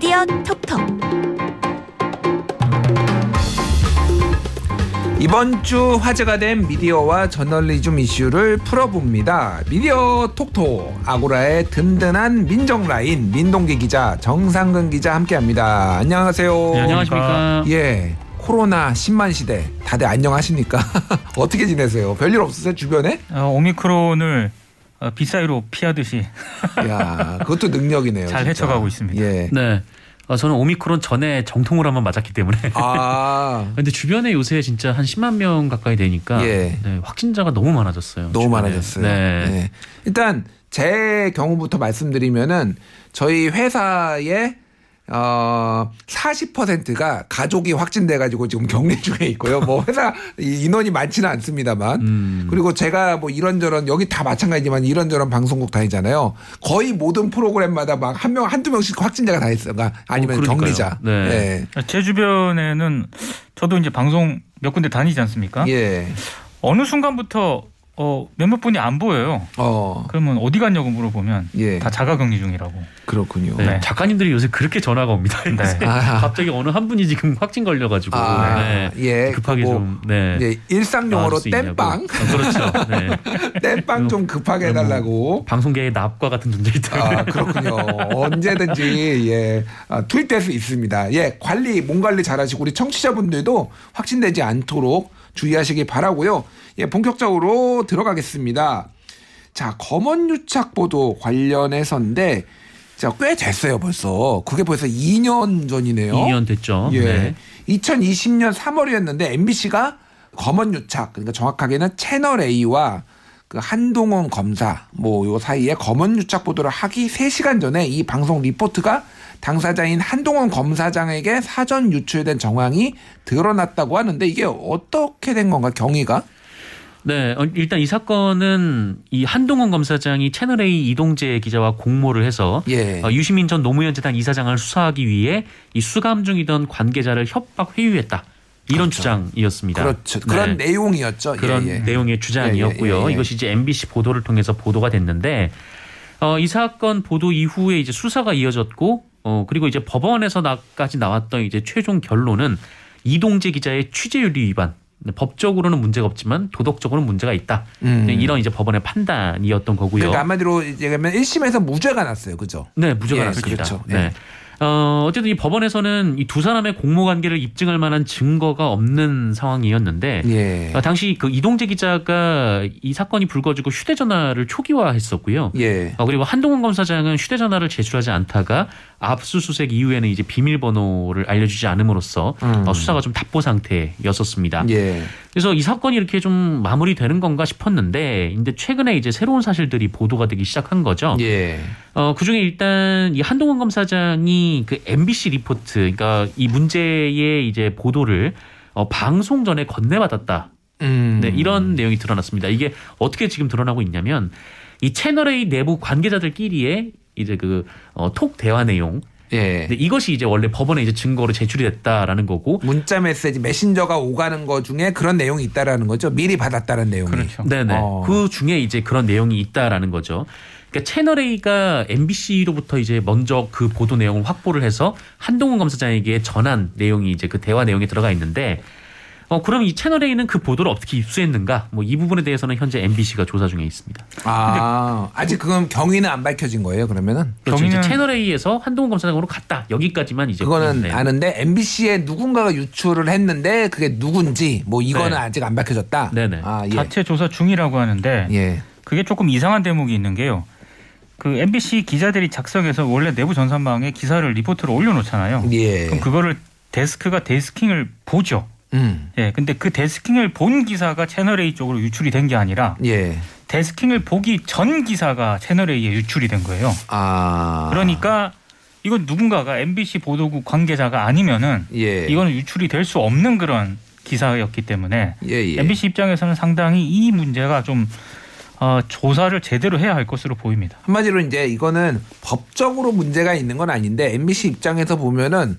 미디어 톡톡 이번 주 화제가 된 미디어와 저널리즘 이슈를 풀어봅니다. 미디어 톡톡 아고라의 든든한 민정 라인 민동기 기자 정상근 기자 함께합니다. 안녕하세요. 네, 안녕하십니까. 예. 코로나 10만 시대 다들 안녕하십니까? 어떻게 지내세요? 별일 없으세요 주변에? 어, 오미크론을 어, 빗사이로 피하듯이 야, 그것도 능력이네요. 잘 진짜. 헤쳐가고 있습니다. 예. 네. 어, 저는 오미크론 전에 정통을 한번 맞았기 때문에. 아, 근데 주변에 요새 진짜 한 10만 명 가까이 되니까 예. 네, 확진자가 너무 많아졌어요. 너무 주변에. 많아졌어요. 네. 네. 일단 제 경우부터 말씀드리면은 저희 회사에 어 40%가 가족이 확진돼 가지고 지금 격리 중에 있고요. 뭐 회사 이 인원이 많지는 않습니다만. 음. 그리고 제가 뭐 이런저런 여기 다 마찬가지지만 이런저런 방송국 다니잖아요. 거의 모든 프로그램마다 막 한 명 한두 명씩 확진자가 다 있어 가 아니면 어, 그러니까요. 격리자. 네. 제 주변에는 저도 이제 방송 몇 군데 다니지 않습니까? 예. 예. 어느 순간부터 어, 몇몇 분이 안 보여요. 어. 그러면 어디 갔냐고 물어보면 예. 다 자가격리 중이라고. 그렇군요. 네. 네. 작가님들이 요새 그렇게 전화가 옵니다. 네. 아. 갑자기 어느 한 분이 지금 확진 걸려가지고 아, 네. 예. 급하게 그거 좀 네. 예, 일상 용어로 수 있냐고. 땜빵. 어, 그렇죠. 네. 땜빵 좀 급하게 해달라고. 방송계의 납과 같은 존재이다. 아, 그렇군요. 언제든지, 예, 아, 투입될 수 있습니다. 예, 관리, 몸 관리 잘 하시고, 우리 청취자분들도 확진되지 않도록 주의하시기 바라고요 예, 본격적으로 들어가겠습니다. 자, 검언 유착 보도 관련해서인데, 자, 꽤 됐어요, 벌써. 그게 벌써 2년 전이네요. 2년 됐죠. 예. 네. 2020년 3월이었는데 MBC가 검언 유착 그러니까 정확하게는 채널 A와 그 한동훈 검사 뭐 요 사이에 검언 유착 보도를 하기 3시간 전에 이 방송 리포트가 당사자인 한동훈 검사장에게 사전 유출된 정황이 드러났다고 하는데 이게 어떻게 된 건가 경위가? 네, 어, 일단 이 사건은 이 한동훈 검사장이 채널A 이동재 기자와 공모를 해서 예. 어, 유시민 전 노무현 재단 이사장을 수사하기 위해 이 수감 중이던 관계자를 협박 회유했다. 이런 그렇죠. 주장이었습니다. 그렇죠. 그런 네. 내용이었죠. 그런 예, 예. 내용의 주장이었고요. 예, 예, 예, 예. 이것이 이제 MBC 보도를 통해서 보도가 됐는데 어, 이 사건 보도 이후에 이제 수사가 이어졌고 어, 그리고 이제 법원에서까지 나왔던 이제 최종 결론은 이동재 기자의 취재윤리 위반. 네, 법적으로는 문제가 없지만 도덕적으로는 문제가 있다. 음. 네, 이런 이제 법원의 판단이었던 거고요. 그러니까 한마디로 얘기하면 1심에서 무죄가 났어요. 그죠? 네, 무죄가 예, 났습니다. 그렇죠. 네. 예. 어, 어쨌든 이 법원에서는 이 두 사람의 공모 관계를 입증할 만한 증거가 없는 상황이었는데 예. 어, 당시 그 이동재 기자가 이 사건이 불거지고 휴대전화를 초기화했었고요. 예. 어, 그리고 한동훈 검사장은 휴대전화를 제출하지 않다가 압수수색 이후에는 이제 비밀번호를 알려주지 않음으로써 음. 어, 수사가 좀 답보 상태였었습니다. 예. 그래서 이 사건이 이렇게 좀 마무리되는 건가 싶었는데, 근데 최근에 이제 새로운 사실들이 보도가 되기 시작한 거죠. 예. 어, 그 중에 일단 이 한동훈 검사장이 그 MBC 리포트, 그러니까 이 문제의 이제 보도를 어, 방송 전에 건네받았다. 음. 네, 이런 내용이 드러났습니다. 이게 어떻게 지금 드러나고 있냐면 이 채널A 내부 관계자들끼리의 이제 그 어, 톡 대화 내용. 예. 근데 이것이 이제 원래 법원에 이제 증거로 제출이 됐다라는 거고. 문자 메시지 메신저가 오가는 거 중에 그런 내용이 있다라는 거죠. 미리 받았다는 내용이. 그렇죠. 네네. 어. 그 중에 이제 그런 내용이 있다라는 거죠. 그러니까 채널 A가 MBC로부터 이제 먼저 그 보도 내용을 확보를 해서 한동훈 검사장에게 전한 내용이 이제 그 대화 내용에 들어가 있는데 어 그럼 이 채널 A는 그 보도를 어떻게 입수했는가? 뭐 이 부분에 대해서는 현재 MBC가 조사 중에 있습니다. 아, 아직 그건 경위는 안 밝혀진 거예요. 그러면은 그렇죠. 경위는- 채널 A에서 한동훈 검사장으로 갔다. 여기까지만 이제 그거는 네. 아는데 MBC에 누군가가 유출을 했는데 그게 누군지 뭐 이거는 네. 아직 안 밝혀졌다. 네네. 아, 예. 자체 조사 중이라고 하는데 예. 그게 조금 이상한 대목이 있는 게요. 그 MBC 기자들이 작성해서 원래 내부 전산망에 기사를 리포트로 올려놓잖아요. 예. 그럼 그거를 데스크가 데스킹을 보죠. 음. 예, 근데 그 데스킹을 본 기사가 채널 A 쪽으로 유출이 된 게 아니라 예. 데스킹을 보기 전 기사가 채널 A에 유출이 된 거예요. 아. 그러니까 이건 누군가가 MBC 보도국 관계자가 아니면은 예. 이거는 유출이 될 수 없는 그런 기사였기 때문에 예, 예. MBC 입장에서는 상당히 이 문제가 좀 어, 조사를 제대로 해야 할 것으로 보입니다. 한마디로 이제 이거는 법적으로 문제가 있는 건 아닌데 MBC 입장에서 보면은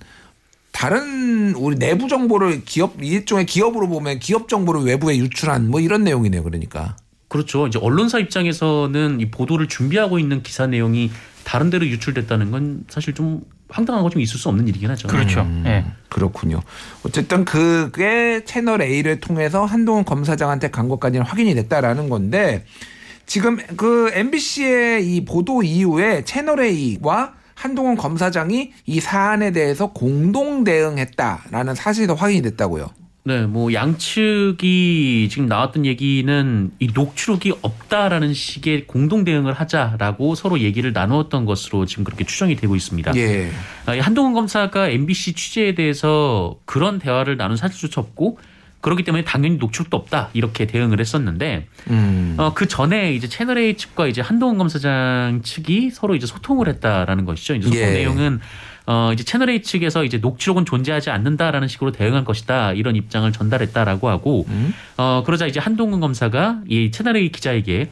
다른 우리 내부 정보를 기업 일종의 기업으로 보면 기업 정보를 외부에 유출한 뭐 이런 내용이네요. 그러니까. 그렇죠. 이제 언론사 입장에서는 이 보도를 준비하고 있는 기사 내용이 다른 데로 유출됐다는 건 사실 좀 황당하고 좀 있을 수 없는 일이긴 하죠. 그렇죠. 음, 예. 그렇군요. 어쨌든 그게 채널 A를 통해서 한동훈 검사장한테 간 것까지는 확인이 됐다라는 건데 지금 그 MBC의 이 보도 이후에 채널 A와 한동훈 검사장이 이 사안에 대해서 공동 대응했다라는 사실도 확인이 됐다고요. 네, 뭐 양측이 지금 나왔던 얘기는 이 녹취록이 없다라는 식의 공동 대응을 하자라고 서로 얘기를 나누었던 것으로 지금 그렇게 추정이 되고 있습니다. 예. 아, 이 한동훈 검사가 MBC 취재에 대해서 그런 대화를 나눈 사실조차 없고 그렇기 때문에 당연히 녹취록도 없다 이렇게 대응을 했었는데 음. 어, 그 전에 이제 채널 A 측과 이제 한동훈 검사장 측이 서로 이제 소통을 했다라는 것이죠. 이제 소통 예. 내용은 어, 이제 채널 A 측에서 이제 녹취록은 존재하지 않는다라는 식으로 대응할 것이다 이런 입장을 전달했다라고 하고 음. 어, 그러자 이제 한동훈 검사가 이 채널 A 기자에게 어,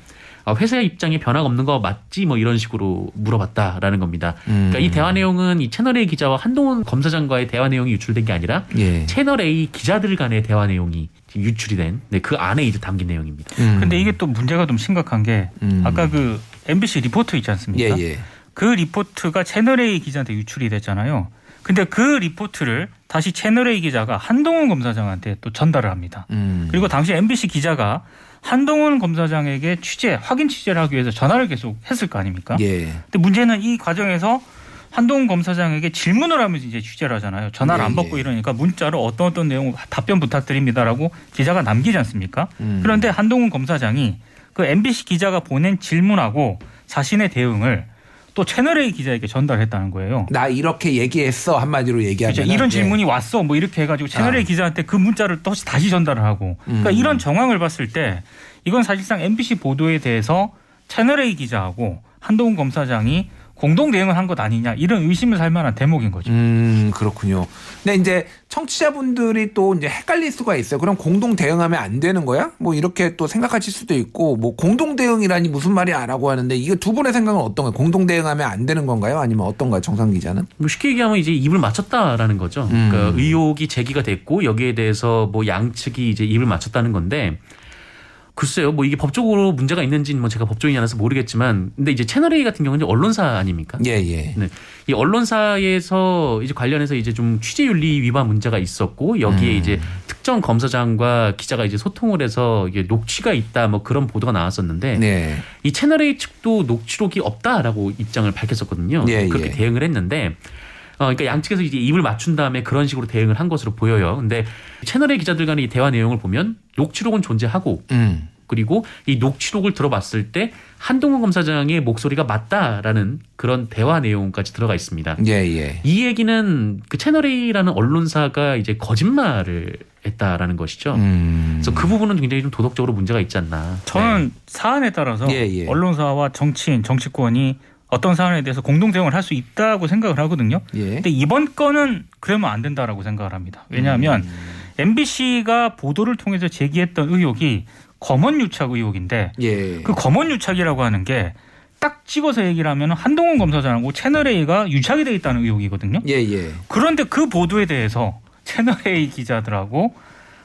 회사 입장에 변화가 없는 거 맞지 뭐 이런 식으로 물어봤다라는 겁니다. 음. 그러니까 이 대화 내용은 이 채널 A 기자와 한동훈 검사장과의 대화 내용이 유출된 게 아니라 예. 채널 A 기자들 간의 대화 내용이 유출이 된 네, 그 안에 이제 담긴 내용입니다. 음. 근데 이게 또 문제가 좀 심각한 게 음. 아까 그 MBC 리포트 있지 예, 않습니까? 예. 그 리포트가 채널 A 기자한테 유출이 됐잖아요. 근데 그 리포트를 다시 채널 A 기자가 한동훈 검사장한테 또 전달을 합니다. 음. 그리고 당시 MBC 기자가 한동훈 검사장에게 취재, 확인 취재를 하기 위해서 전화를 계속 했을 거 아닙니까? 예. 근데 문제는 이 과정에서 한동훈 검사장에게 질문을 하면서 이제 취재를 하잖아요. 전화를 예, 안 받고 예. 이러니까 문자로 어떤 어떤 내용 답변 부탁드립니다라고 기자가 남기지 않습니까? 음. 그런데 한동훈 검사장이 그 MBC 기자가 보낸 질문하고 자신의 대응을 또 채널A 기자에게 전달했다는 거예요. 나 이렇게 얘기했어 한마디로 얘기하면 그렇죠. 이런 질문이 왔어 뭐 이렇게 해가지고 채널A 아. 기자한테 그 문자를 또 다시 전달을 하고 그러니까 음. 이런 정황을 봤을 때 이건 사실상 MBC 보도에 대해서 채널A 기자하고 한동훈 검사장이 공동 대응을 한 것 아니냐 이런 의심을 살 만한 대목인 거죠. 음 그렇군요. 근데 이제 청취자분들이 또 이제 헷갈릴 수가 있어요. 그럼 공동 대응하면 안 되는 거야? 뭐 이렇게 또 생각하실 수도 있고 뭐 공동 대응이라니 무슨 말이야라고 하는데 이거 두 분의 생각은 어떤가요? 공동 대응하면 안 되는 건가요? 아니면 어떤가요? 정상 기자는? 뭐 쉽게 얘기하면 이제 입을 맞췄다라는 거죠. 음. 그러니까 의혹이 제기가 됐고 여기에 대해서 뭐 양측이 이제 입을 맞췄다는 건데 글쎄요, 뭐 이게 법적으로 문제가 있는지는 뭐 제가 법조인이 아니라서 모르겠지만, 근데 이제 채널 A 같은 경우는 언론사 아닙니까? 예 예. 네. 이 언론사에서 이제 관련해서 이제 좀 취재윤리 위반 문제가 있었고 여기에 음. 이제 특정 검사장과 기자가 이제 소통을 해서 이게 녹취가 있다 뭐 그런 보도가 나왔었는데 네. 이 채널 A 측도 녹취록이 없다라고 입장을 밝혔었거든요. 예, 그렇게 예. 대응을 했는데 어, 그러니까 양측에서 이제 입을 맞춘 다음에 그런 식으로 대응을 한 것으로 보여요. 근데 채널 A 기자들 간의 이 대화 내용을 보면 녹취록은 존재하고 음. 그리고 이 녹취록을 들어봤을 때 한동훈 검사장의 목소리가 맞다라는 그런 대화 내용까지 들어가 있습니다. 예 예. 이 얘기는 그 채널 A라는 언론사가 이제 거짓말을 했다라는 것이죠. 음. 그래서 그 부분은 굉장히 좀 도덕적으로 문제가 있지 않나. 저는 사안에 따라서 예, 예. 언론사와 정치인, 정치권이 어떤 사안에 대해서 공동 대응을 할 수 있다고 생각을 하거든요. 예. 근데 이번 건은 그러면 안 된다라고 생각을 합니다. 왜냐하면 음. MBC가 보도를 통해서 제기했던 의혹이 검언 유착 의혹인데 예. 그 검언 유착이라고 하는 게 딱 찍어서 얘기를 하면 한동훈 검사장하고 채널 A가 유착이 돼 있다는 의혹이거든요. 예 예. 그런데 그 보도에 대해서 채널 A 기자들하고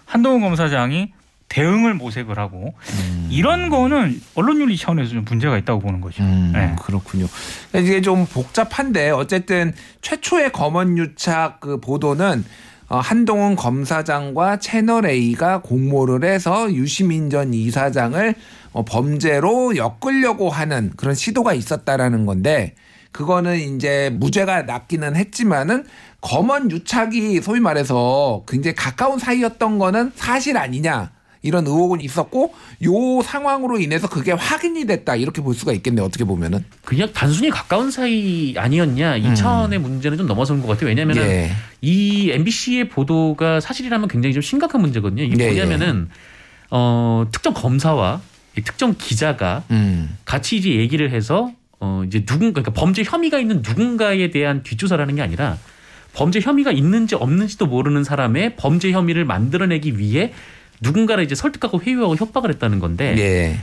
한동훈 검사장이 대응을 모색을 하고 음. 이런 거는 언론윤리 차원에서 좀 문제가 있다고 보는 거죠. 음, 네. 그렇군요. 이게 좀 복잡한데 어쨌든 최초의 검언유착 그 보도는 어, 한동훈 검사장과 채널 A가 공모를 해서 유시민 전 이사장을 어, 범죄로 엮으려고 하는 그런 시도가 있었다라는 건데 그거는 이제 무죄가 났기는 했지만은 검언 유착이 소위 말해서 굉장히 가까운 사이였던 거는 사실 아니냐 이런 의혹은 있었고 요 상황으로 인해서 그게 확인이 됐다 이렇게 볼 수가 있겠네요 어떻게 보면은 그냥 단순히 가까운 사이 아니었냐 이 차원의 문제는 좀 넘어서는 것 같아요. 왜냐하면 음. 예. 이 MBC의 보도가 사실이라면 굉장히 좀 심각한 문제거든요. 이게 예, 뭐냐면은 어, 특정 검사와 이 특정 기자가 음. 같이 이제 얘기를 해서 어 이제 누군가 그러니까 범죄 혐의가 있는 누군가에 대한 뒷조사를 하는 게 아니라 범죄 혐의가 있는지 없는지도 모르는 사람의 범죄 혐의를 만들어내기 위해 누군가를 이제 설득하고 회유하고 협박을 했다는 건데 예.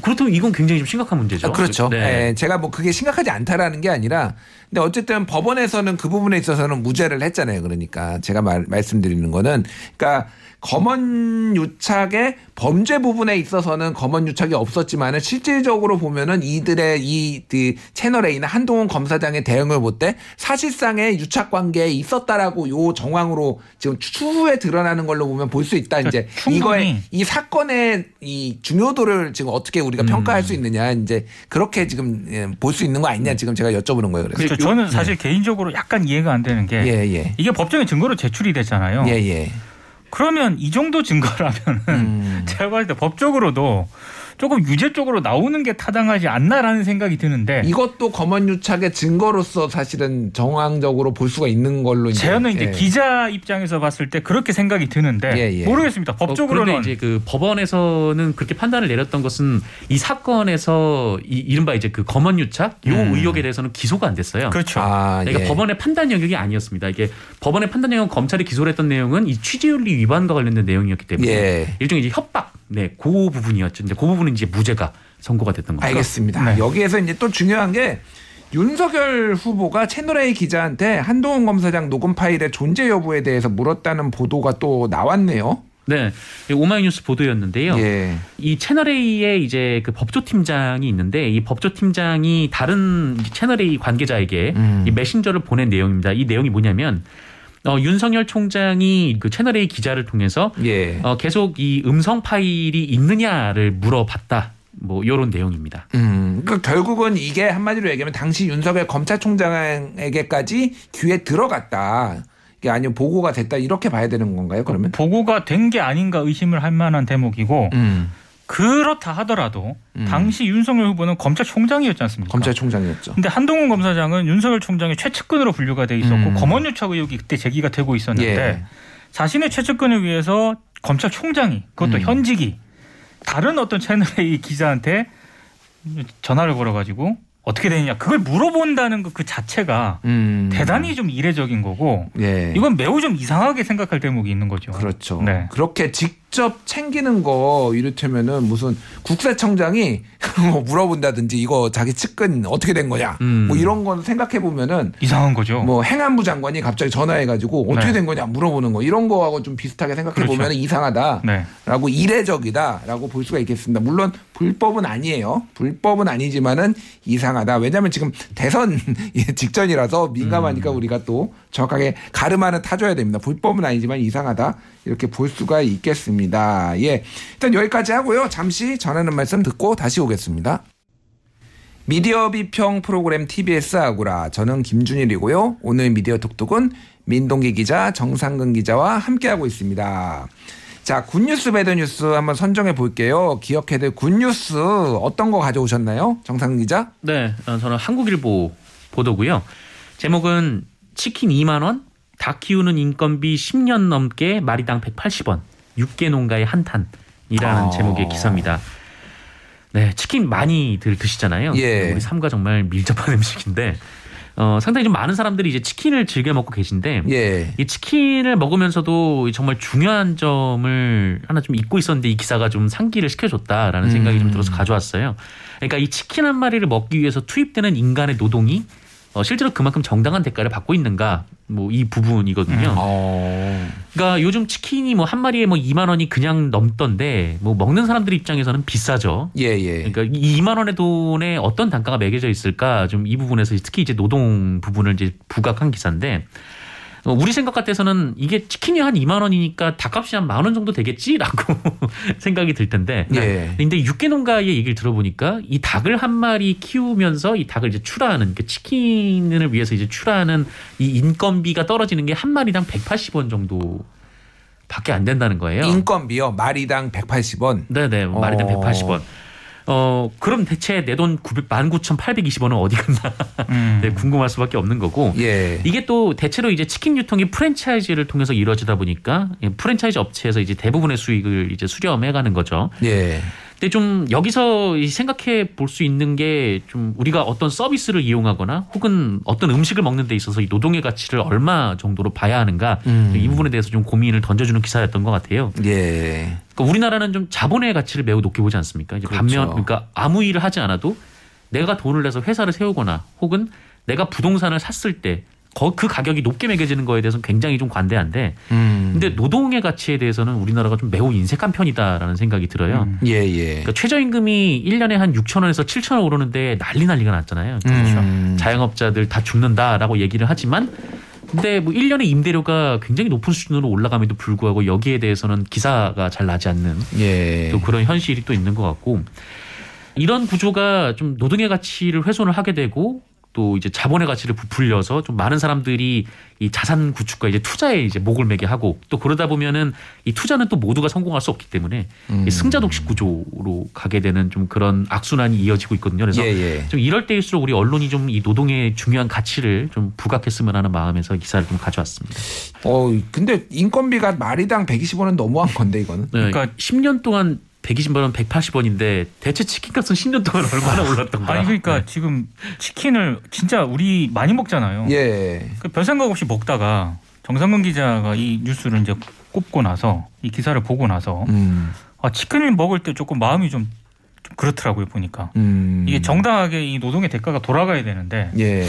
그렇다면 이건 굉장히 좀 심각한 문제죠. 아, 그렇죠. 네. 예, 제가 뭐 그게 심각하지 않다라는 게 아니라 근데 어쨌든 법원에서는 그 부분에 있어서는 무죄를 했잖아요. 그러니까 제가 말, 말씀드리는 거는 그러니까 검언 유착의 범죄 부분에 있어서는 검언 유착이 없었지만은 실질적으로 보면은 이들의 이, 그 채널 A나 한동훈 검사장의 대응을 볼 때 사실상의 유착 관계에 있었다라고 요 정황으로 지금 추후에 드러나는 걸로 보면 볼 수 있다. 이제 그러니까. 이거의 이 사건의 이 중요도를 지금 어떻게 우리가 평가할 수 있느냐 이제 그렇게 지금 예, 볼수 있는 거 아니냐 지금 제가 여쭤보는 거예요. 그래서 그렇죠. 저는 사실 개인적으로 약간 이해가 안 되는 게 예, 예. 이게 법정에 증거로 제출이 됐잖아요. 예, 예. 그러면 이 정도 증거라면 음. 제가 봤을 때 법적으로도 조금 유죄 쪽으로 나오는 게 타당하지 않나라는 생각이 드는데 이것도 검언 유착의 증거로서 사실은 정황적으로 볼 수가 있는 걸로 이제 저는 이제 예. 기자 입장에서 봤을 때 그렇게 생각이 드는데 예, 예. 모르겠습니다. 어, 법적으로는 그런데 이제 그 법원에서는 그렇게 판단을 내렸던 것은 이 사건에서 이 이른바 이제 그 검언 유착 요 음. 의혹에 대해서는 기소가 안 됐어요. 그렇죠. 아, 그러니까 예. 법원의 판단 영역이 아니었습니다. 이게 법원의 판단 영역 검찰이 기소를 했던 내용은 이 취지윤리 위반과 관련된 내용이었기 때문에 예. 일종의 이제 협박, 네, 그 부분이었죠. 이제 그 부분은 이제 무죄가 선고가 됐던 거죠. 알겠습니다. 네. 여기에서 이제 또 중요한 게 윤석열 후보가 채널A 기자한테 한동훈 검사장 녹음 파일의 존재 여부에 대해서 물었다는 보도가 또 나왔네요. 네, 이 오마이뉴스 보도였는데요. 예. 이 채널 A에 이제 그 법조팀장이 있는데 이 법조팀장이 다른 채널 A 관계자에게 음. 이 메신저를 보낸 내용입니다. 이 내용이 뭐냐면 어, 윤석열 총장이 그 채널 A 기자를 통해서 예. 어, 계속 이 음성 파일이 있느냐를 물어봤다. 뭐 이런 내용입니다. 음, 그 결국은 이게 한마디로 얘기하면 당시 윤석열 검찰총장에게까지 귀에 들어갔다. 이게 아니면 보고가 됐다 이렇게 봐야 되는 건가요? 그러면? 보고가 된 게 아닌가 의심을 할 만한 대목이고 음, 그렇다 하더라도 음. 당시 윤석열 후보는 검찰총장이었지 않습니까? 검찰총장이었죠. 근데 한동훈 검사장은 윤석열 총장의 최측근으로 분류가 돼 있었고 음. 검언유착 의혹이 그때 제기가 되고 있었는데 예. 자신의 최측근을 위해서 검찰총장이 그것도 음. 현직이 다른 어떤 채널의 기자한테 전화를 걸어가지고 어떻게 되느냐 그걸 물어본다는 것그 자체가 음. 대단히 좀 이례적인 거고 예. 이건 매우 좀 이상하게 생각할 대목이 있는 거죠. 그렇죠. 네. 그렇게 직 접 챙기는 거 이를테면은 무슨 국세청장이 뭐 물어본다든지 이거 자기 측근 어떻게 된 거냐 음. 뭐 이런 건 생각해 보면은 이상한 거죠. 뭐 행안부 장관이 갑자기 전화해가지고 어떻게 네. 된 거냐 물어보는 거 이런 거하고 좀 비슷하게 생각해 보면 그렇죠. 이상하다라고 네. 이례적이다라고 볼 수가 있겠습니다. 물론 불법은 아니에요. 불법은 아니지만은 이상하다. 왜냐하면 지금 대선 직전이라서 민감하니까 음. 우리가 또 정확하게 가름하는 타줘야 됩니다. 불법은 아니지만 이상하다 이렇게 볼 수가 있겠 습니다. 예, 일단 여기까지 하고요. 잠시 전하는 말씀 듣고 다시 오겠습니다. 미디어 비평 프로그램 TBS 아고라 저는 김준일이고요. 오늘 미디어 톡톡은 민동기 기자, 정상근 기자와 함께하고 있습니다. 자, good news bad news 한번 선정해 볼게요. 기억해둘 good news 어떤 거 가져오셨나요? 정상근 기자? 네, 어, 저는 한국일보 보도고요. 제목은 치킨 2만 원, 닭 키우는 인건비 10년 넘게 마리당 180원, 육개 농가의 한탄이라는 아. 제목의 기사입니다. 네, 치킨 많이들 드시잖아요. 예. 우리 삶과 정말 밀접한 음식인데 어, 상당히 좀 많은 사람들이 이제 치킨을 즐겨 먹고 계신데 예. 이 치킨을 먹으면서도 정말 중요한 점을 하나 좀 잊고 있었는데 이 기사가 좀 상기를 시켜줬다라는 생각이 좀 음. 들어서 가져왔어요. 그러니까 이 치킨 한 마리를 먹기 위해서 투입되는 인간의 노동이 어, 실제로 그만큼 정당한 대가를 받고 있는가 뭐 이 부분이거든요. 음. 어. 그러니까 요즘 치킨이 뭐 한 마리에 뭐 2만 원이 그냥 넘던데 뭐 먹는 사람들 입장에서는 비싸죠. 예, 예. 그러니까 이 2만 원의 돈에 어떤 단가가 매겨져 있을까 좀 이 부분에서 특히 이제 노동 부분을 이제 부각한 기사인데 어, 우리 생각 같아서는 이게 치킨이 한 2만 원이니까 닭값이 한 만 원 정도 되겠지라고 생각이 들 텐데 예. 근데 육개 농가의 얘기를 들어보니까 이 닭을 한 마리 키우면서 이 닭을 이제 출하하는 그 치킨을 위해서 이제 출하하는 이 인건비가 떨어지는 게 한 마리당 180원 정도 밖에 안 된다는 거예요. 인건비요. 마리당 180원. 네네 마리당 어. 180원. 어 그럼 대체 내 돈 19,820원은 어디 갔나 음. 네, 궁금할 수밖에 없는 거고 예. 이게 또 대체로 이제 치킨 유통이 프랜차이즈를 통해서 이루어지다 보니까 이 프랜차이즈 업체에서 이제 대부분의 수익을 이제 수렴해가는 거죠. 예. 근데 좀 여기서 이 생각해 볼 수 있는 게 좀 우리가 어떤 서비스를 이용하거나 혹은 어떤 음식을 먹는 데 있어서 이 노동의 가치를 얼마 정도로 봐야 하는가 음. 이 부분에 대해서 좀 고민을 던져주는 기사였던 것 같아요. 예. 그러니까 우리나라는 좀 자본의 가치를 매우 높게 보지 않습니까? 이제 그렇죠. 반면 그러니까 아무 일을 하지 않아도 내가 돈을 내서 회사를 세우거나 혹은 내가 부동산을 샀을 때 그 가격이 높게 매겨지는 거에 대해서는 굉장히 좀 관대한데 음. 근데 노동의 가치에 대해서는 우리나라가 좀 매우 인색한 편이다라는 생각이 들어요. 음. 예, 예. 그러니까 최저임금이 1년에 한 6천 원에서 7천 원 오르는데 난리 난리가 났잖아요. 그렇죠. 음. 자영업자들 다 죽는다라고 얘기를 하지만 근데 뭐 1년에 임대료가 굉장히 높은 수준으로 올라감에도 불구하고 여기에 대해서는 기사가 잘 나지 않는 예. 또 그런 현실이 또 있는 것 같고 이런 구조가 좀 노동의 가치를 훼손을 하게 되고 또 이제 자본의 가치를 부풀려서 좀 많은 사람들이 이 자산 구축과 이제 투자에 이제 목을 매게 하고 또 그러다 보면은 이 투자는 또 모두가 성공할 수 없기 때문에 음. 이 승자 독식 구조로 가게 되는 좀 그런 악순환이 이어지고 있거든요. 그래서 예, 예. 좀 이럴 때일수록 우리 언론이 좀 이 노동의 중요한 가치를 좀 부각했으면 하는 마음에서 기사를 좀 가져왔습니다. 어, 근데 인건비가 마리당 120원은 너무한 건데 이거는. 네, 그러니까- 10년 동안 120원 원 180원인데 대체 치킨값은 10년 동안 얼마나 올랐던가? 아니 그러니까 네. 지금 치킨을 진짜 우리 많이 먹잖아요. 예. 그별 생각 없이 먹다가 정상근 기자가 이 뉴스를 이제 꼽고 나서 이 기사를 보고 나서 음. 아, 치킨을 먹을 때 조금 마음이 좀, 좀 그렇더라고요 보니까 음. 이게 정당하게 이 노동의 대가가 돌아가야 되는데 예.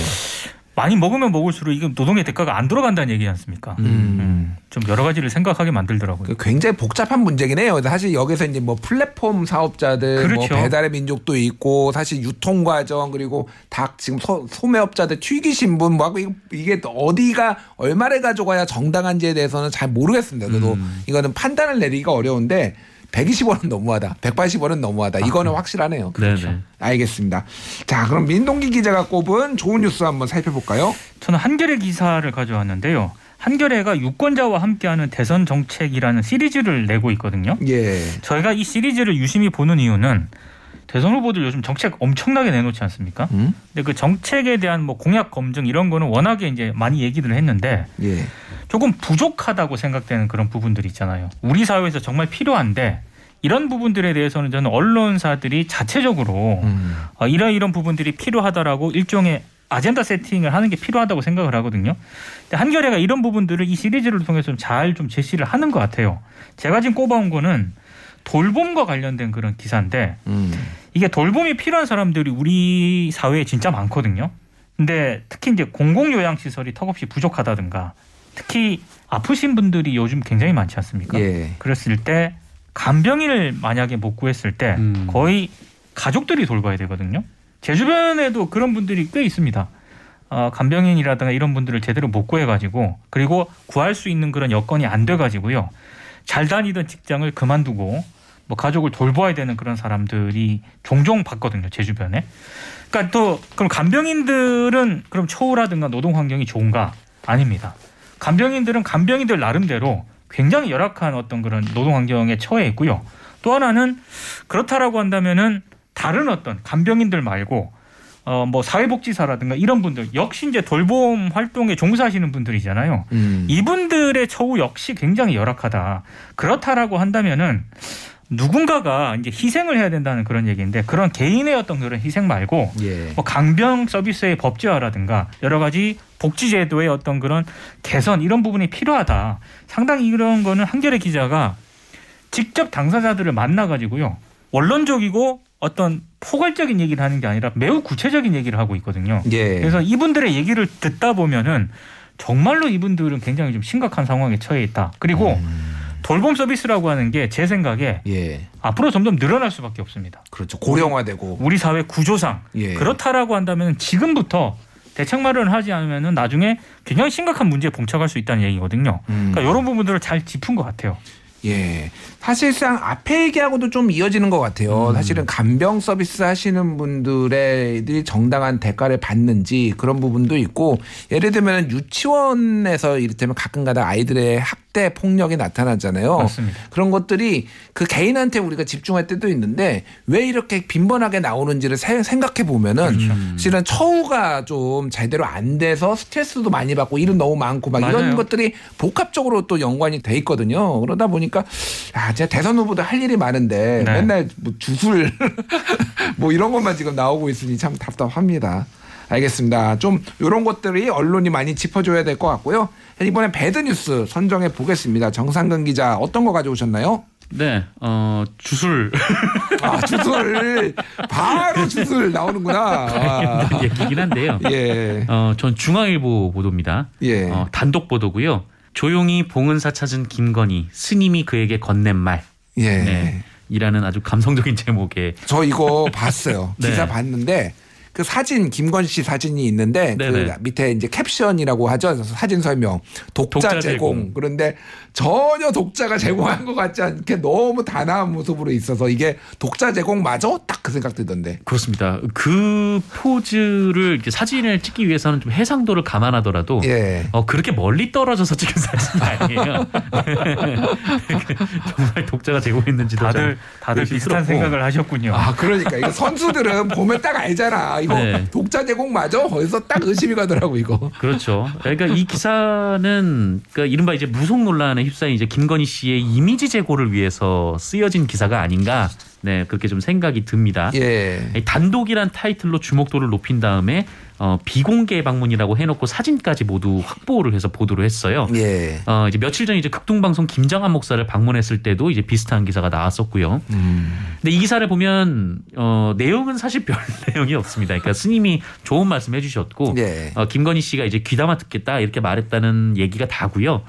많이 먹으면 먹을수록 이게 노동의 대가가 안 돌아간다는 얘기지 않습니까? 음. 음, 좀 여러 가지를 생각하게 만들더라고요. 그 굉장히 복잡한 문제긴 해요. 사실 여기서 이제 뭐 플랫폼 사업자들, 뭐 그렇죠. 배달의 민족도 있고 사실 유통 과정 그리고 닭 지금 소, 소매업자들 튀기 신분 뭐 하고 이게 또 어디가 얼마를 가져가야 정당한지에 대해서는 잘 모르겠습니다. 그래도 음. 이거는 판단을 내리기가 어려운데 120원은 너무하다. 180원은 너무하다. 이거는 확실하네요. 네네. 알겠습니다. 자, 그럼 민동기 기자가 꼽은 좋은 뉴스 한번 살펴볼까요? 저는 한겨레 기사를 가져왔는데요. 한겨레가 유권자와 함께하는 대선 정책이라는 시리즈를 내고 있거든요. 예. 저희가 이 시리즈를 유심히 보는 이유는 대선 후보들 요즘 정책 엄청나게 내놓지 않습니까? 음? 근데 그 정책에 대한 뭐 공약 검증 이런 거는 워낙에 이제 많이 얘기를 했는데 예. 조금 부족하다고 생각되는 그런 부분들이 있잖아요. 우리 사회에서 정말 필요한데 이런 부분들에 대해서는 저는 언론사들이 자체적으로 음. 어, 이런 이런 부분들이 필요하다라고 일종의 아젠다 세팅을 하는 게 필요하다고 생각을 하거든요. 근데 한겨레가 이런 부분들을 이 시리즈를 통해서 좀잘좀 제시를 하는 것 같아요. 제가 지금 꼽아온 거는 돌봄과 관련된 그런 기사인데 음. 이게 돌봄이 필요한 사람들이 우리 사회에 진짜 많거든요. 근데 특히 이제 공공 요양 시설이 턱없이 부족하다든가 특히 아프신 분들이 요즘 굉장히 많지 않습니까? 예. 그랬을 때 간병인을 만약에 못 구했을 때 음. 거의 가족들이 돌봐야 되거든요. 제 주변에도 그런 분들이 꽤 있습니다. 어, 간병인이라든가 이런 분들을 제대로 못 구해가지고 그리고 구할 수 있는 그런 여건이 안 돼가지고요. 잘 다니던 직장을 그만두고 뭐 가족을 돌봐야 되는 그런 사람들이 종종 봤거든요. 제 주변에. 그러니까 또 그럼 간병인들은 그럼 처우라든가 노동 환경이 좋은가? 아닙니다. 간병인들은 간병인들 나름대로 굉장히 열악한 어떤 그런 노동 환경에 처해 있고요. 또 하나는 그렇다라고 한다면은 다른 어떤 간병인들 말고 어 뭐 사회복지사라든가 이런 분들 역시 이제 돌봄 활동에 종사하시는 분들이잖아요. 음. 이분들의 처우 역시 굉장히 열악하다. 그렇다라고 한다면은 누군가가 이제 희생을 해야 된다는 그런 얘기인데 그런 개인의 어떤 그런 희생 말고 예. 뭐 강병 서비스의 법제화라든가 여러 가지 복지제도의 어떤 그런 개선 이런 부분이 필요하다. 상당히 이런 거는 한겨레 기자가 직접 당사자들을 만나 가지고요. 원론적이고 어떤 포괄적인 얘기를 하는 게 아니라 매우 구체적인 얘기를 하고 있거든요. 예. 그래서 이분들의 얘기를 듣다 보면은 정말로 이분들은 굉장히 좀 심각한 상황에 처해 있다. 그리고 음. 돌봄 서비스라고 하는 게 제 생각에 예. 앞으로 점점 늘어날 수밖에 없습니다. 그렇죠. 고령화되고. 우리 사회 구조상 예. 그렇다라고 한다면 지금부터 대책 마련을 하지 않으면은 나중에 굉장히 심각한 문제에 봉착할 수 있다는 얘기거든요. 음. 그러니까 이런 부분들을 잘 짚은 것 같아요. 예. 사실상 앞에 얘기하고도 좀 이어지는 것 같아요. 음. 사실은 간병 서비스 하시는 분들의 정당한 대가를 받는지 그런 부분도 있고 예를 들면 유치원에서 이를테면 가끔가다 아이들의 학 10대 폭력이 나타나잖아요. 맞습니다. 그런 것들이 그 개인한테 우리가 집중할 때도 있는데 왜 이렇게 빈번하게 나오는지를 세- 생각해 보면은 그렇죠. 실은 처우가 좀 제대로 안 돼서 스트레스도 많이 받고 일은 너무 많고 막 이런 맞아요. 것들이 복합적으로 또 연관이 돼 있거든요. 그러다 보니까 아, 제가 대선 후보도 할 일이 많은데 네. 맨날 뭐 주술 뭐 이런 것만 지금 나오고 있으니 참 답답합니다. 알겠습니다. 좀 이런 것들이 언론이 많이 짚어줘야 될 것 같고요. 이번에 배드 뉴스 선정해 보겠습니다. 정상근 기자 어떤 거 가져오셨나요? 네, 어, 주술 아 주술 바로 주술 나오는구나. 아, 얘기긴 한데요. 예, 어, 전 중앙일보 보도입니다. 예. 어, 단독 보도고요. 조용히 봉은사 찾은 김건희 스님이 그에게 건넨 말. 예. 네. 이라는 아주 감성적인 제목의 저 이거 봤어요. 네. 기사 봤는데 그 사진 김건 씨 사진이 있는데 그. 밑에 이제 캡션이라고 하죠. 사진 설명 독자, 독자 제공. 제공. 그런데 전혀 독자가 제공한 것 같지 않게 너무 단아한 모습으로 있어서 이게 독자 제공 맞아? 딱그 생각 들던데. 그렇습니다. 그 포즈를 사진을 찍기 위해서는 좀 해상도를 감안하더라도 예. 어 그렇게 멀리 떨어져서 찍은 사진이 아니에요. 정말 독자가 제공했는지도 다들 다들. 비슷한 생각을 하셨군요. 아 그러니까 이거 선수들은 보면 딱 알잖아. 이거 네. 독자 제공 맞아? 거기서 딱 의심이 가더라고 이거. 그렇죠. 그러니까 이 기사는 그러니까 이른바 이제 무속 논란에 휩싸인 이제 김건희 씨의 이미지 제고를 위해서 쓰여진 기사가 아닌가. 네, 그렇게 좀 생각이 듭니다. 예. 이 단독이란 타이틀로 주목도를 높인 다음에 어, 비공개 방문이라고 해놓고 사진까지 모두 확보를 해서 보도를 했어요. 예. 어, 이제 며칠 전 이제 극동방송 김장한 목사를 방문했을 때도 이제 비슷한 기사가 나왔었고요. 음. 근데 이 기사를 보면 어, 내용은 사실 별 내용이 없습니다. 그러니까 스님이 좋은 말씀 해주셨고 예. 어, 김건희 씨가 이제 귀담아 듣겠다 이렇게 말했다는 얘기가 다고요.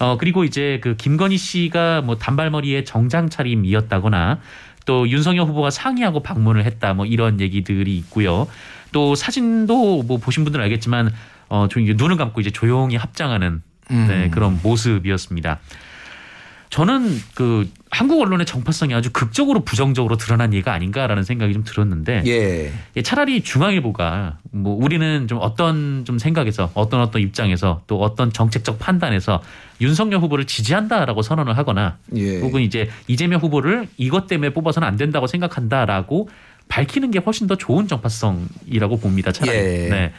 어, 그리고 이제 그 김건희 씨가 뭐 단발머리에 정장 차림이었다거나 또 윤석열 후보가 상의하고 방문을 했다 뭐 이런 얘기들이 있고요. 또 사진도 뭐 보신 분들은 알겠지만 어, 좀 이제 눈을 감고 이제 조용히 합장하는 음. 네, 그런 모습이었습니다. 저는 그 한국 언론의 정파성이 아주 극적으로 부정적으로 드러난 예가 아닌가라는 생각이 좀 들었는데 예. 예, 차라리 중앙일보가 뭐 우리는 좀 어떤 좀 생각에서 어떤 어떤 입장에서 또 어떤 정책적 판단에서 윤석열 후보를 지지한다라고 선언을 하거나 예. 혹은 이제 이재명 후보를 이것 때문에 뽑아서는 안 된다고 생각한다라고 밝히는 게 훨씬 더 좋은 정파성이라고 봅니다. 차라리. 예. 네.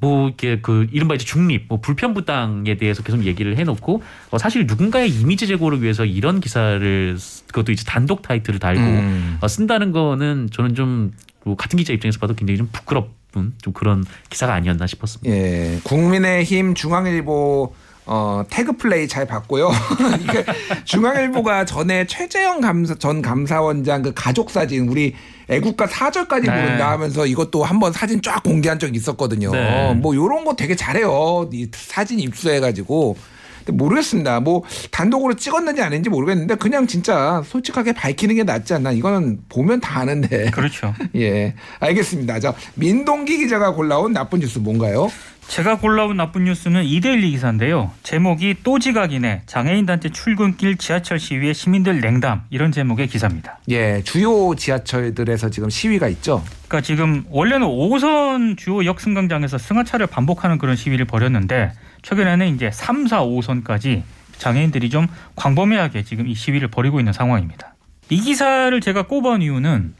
뭐 이렇게 그 이른바 이제 중립, 뭐 불편 부당에 대해서 계속 얘기를 해놓고 어, 사실 누군가의 이미지 제고를 위해서 이런 기사를 쓰- 그것도 이제 단독 타이틀을 달고 음. 어, 쓴다는 거는 저는 좀 뭐 같은 기자 입장에서 봐도 굉장히 좀 부끄럽은 좀 그런 기사가 아니었나 싶었습니다. 예, 국민의힘 중앙일보 어, 태그 플레이 잘 봤고요. 이게 중앙일보가 전에 최재형 감사, 전 감사원장 그 가족 사진 우리 애국가 4절까지 네. 부른다 하면서 이것도 한번 사진 쫙 공개한 적이 있었거든요. 네. 뭐 요런 거 되게 잘해요. 이 사진 입수해 가지고. 모르겠습니다. 뭐 단독으로 찍었는지 아닌지 모르겠는데 그냥 진짜 솔직하게 밝히는 게 낫지 않나. 이거는 보면 다 아는데. 그렇죠. 예, 알겠습니다. 자, 민동기 기자가 골라온 나쁜 뉴스 뭔가요? 제가 골라온 나쁜 뉴스는 이데일리 기사인데요. 제목이 또 지각이네. 장애인 단체 출근길 지하철 시위에 시민들 냉담 이런 제목의 기사입니다. 예, 주요 지하철들에서 지금 시위가 있죠. 그러니까 지금 원래는 5선 주요 역승강장에서 승하차를 반복하는 그런 시위를 벌였는데 최근에는 이제 3, 4, 5선까지 장애인들이 좀 광범위하게 지금 이 시위를 벌이고 있는 상황입니다. 이 기사를 제가 꼽아온 이유는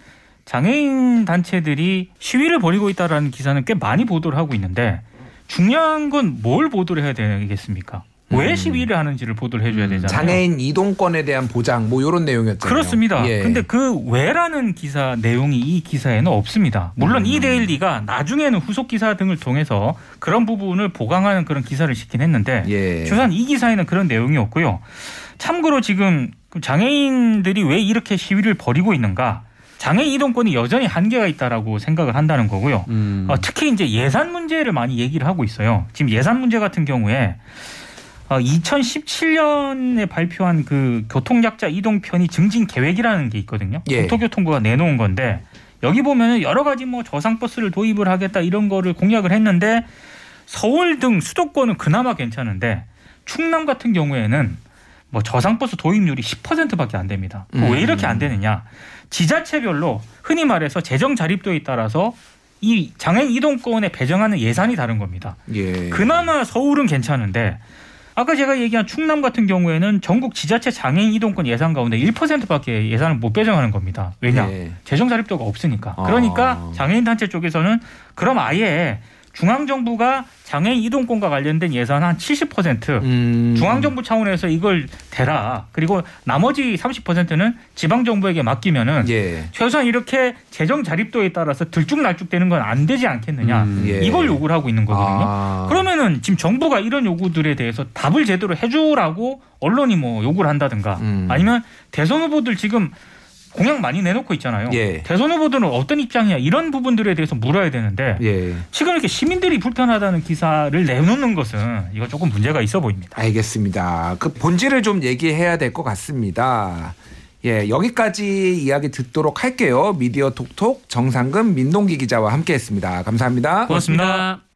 장애인 단체들이 시위를 벌이고 있다라는 기사는 꽤 많이 보도를 하고 있는데 중요한 건 뭘 보도를 해야 되겠습니까? 왜 음. 시위를 하는지를 보도를 해줘야 음, 되잖아요. 장애인 이동권에 대한 보장 뭐 이런 내용이었잖아요. 그렇습니다. 예. 근데 그 왜라는 기사 내용이 이 기사에는 없습니다. 물론 음. 이 데일리가 나중에는 후속 기사 등을 통해서 그런 부분을 보강하는 그런 기사를 시킨 했는데 예. 최소한 이 기사에는 그런 내용이 없고요. 참고로 지금 그 장애인들이 왜 이렇게 시위를 벌이고 있는가? 장애인 이동권이 여전히 한계가 있다라고 생각을 한다는 거고요. 음. 어, 특히 이제 예산 문제를 많이 얘기를 하고 있어요. 지금 예산 문제 같은 경우에 어, 2017년에 발표한 그 교통약자 이동 편의 증진 계획이라는 게 있거든요. 예. 국토교통부가 내놓은 건데 여기 보면은 여러 가지 뭐 저상 버스를 도입을 하겠다 이런 거를 공약을 했는데 서울 등 수도권은 그나마 괜찮은데 충남 같은 경우에는 뭐 저상 버스 도입률이 10%밖에 안 됩니다. 그거 왜 음. 이렇게 안 되느냐? 지자체별로 흔히 말해서 재정 자립도에 따라서 이 장애인 이동권에 배정하는 예산이 다른 겁니다. 예. 그나마 서울은 괜찮은데 아까 제가 얘기한 충남 같은 경우에는 전국 지자체 장애인 이동권 예산 가운데 1%밖에 예산을 못 배정하는 겁니다. 왜냐? 예. 재정 자립도가 없으니까. 아. 그러니까 장애인 단체 쪽에서는 그럼 아예 중앙 정부가 장애인 이동권과 관련된 예산 한 70% 음. 중앙정부 차원에서 이걸 대라. 그리고 나머지 30%는 지방정부에게 맡기면은 예. 최소한 이렇게 재정 자립도에 따라서 들쭉날쭉 되는 건 안 되지 않겠느냐. 음. 예. 이걸 요구를 하고 있는 거거든요. 아. 그러면은 지금 정부가 이런 요구들에 대해서 답을 제대로 해주라고 언론이 뭐 요구를 한다든가 음. 아니면 대선 후보들 지금 공약 많이 내놓고 있잖아요. 예. 대선 후보들은 어떤 입장이야 이런 부분들에 대해서 물어야 되는데 예. 지금 이렇게 시민들이 불편하다는 기사를 내놓는 것은 이거 조금 문제가 있어 보입니다. 알겠습니다. 그 본질을 좀 얘기해야 될 것 같습니다. 예, 여기까지 이야기 듣도록 할게요. 미디어 톡톡 정상근 민동기 기자와 함께했습니다. 감사합니다. 고맙습니다. 고맙습니다.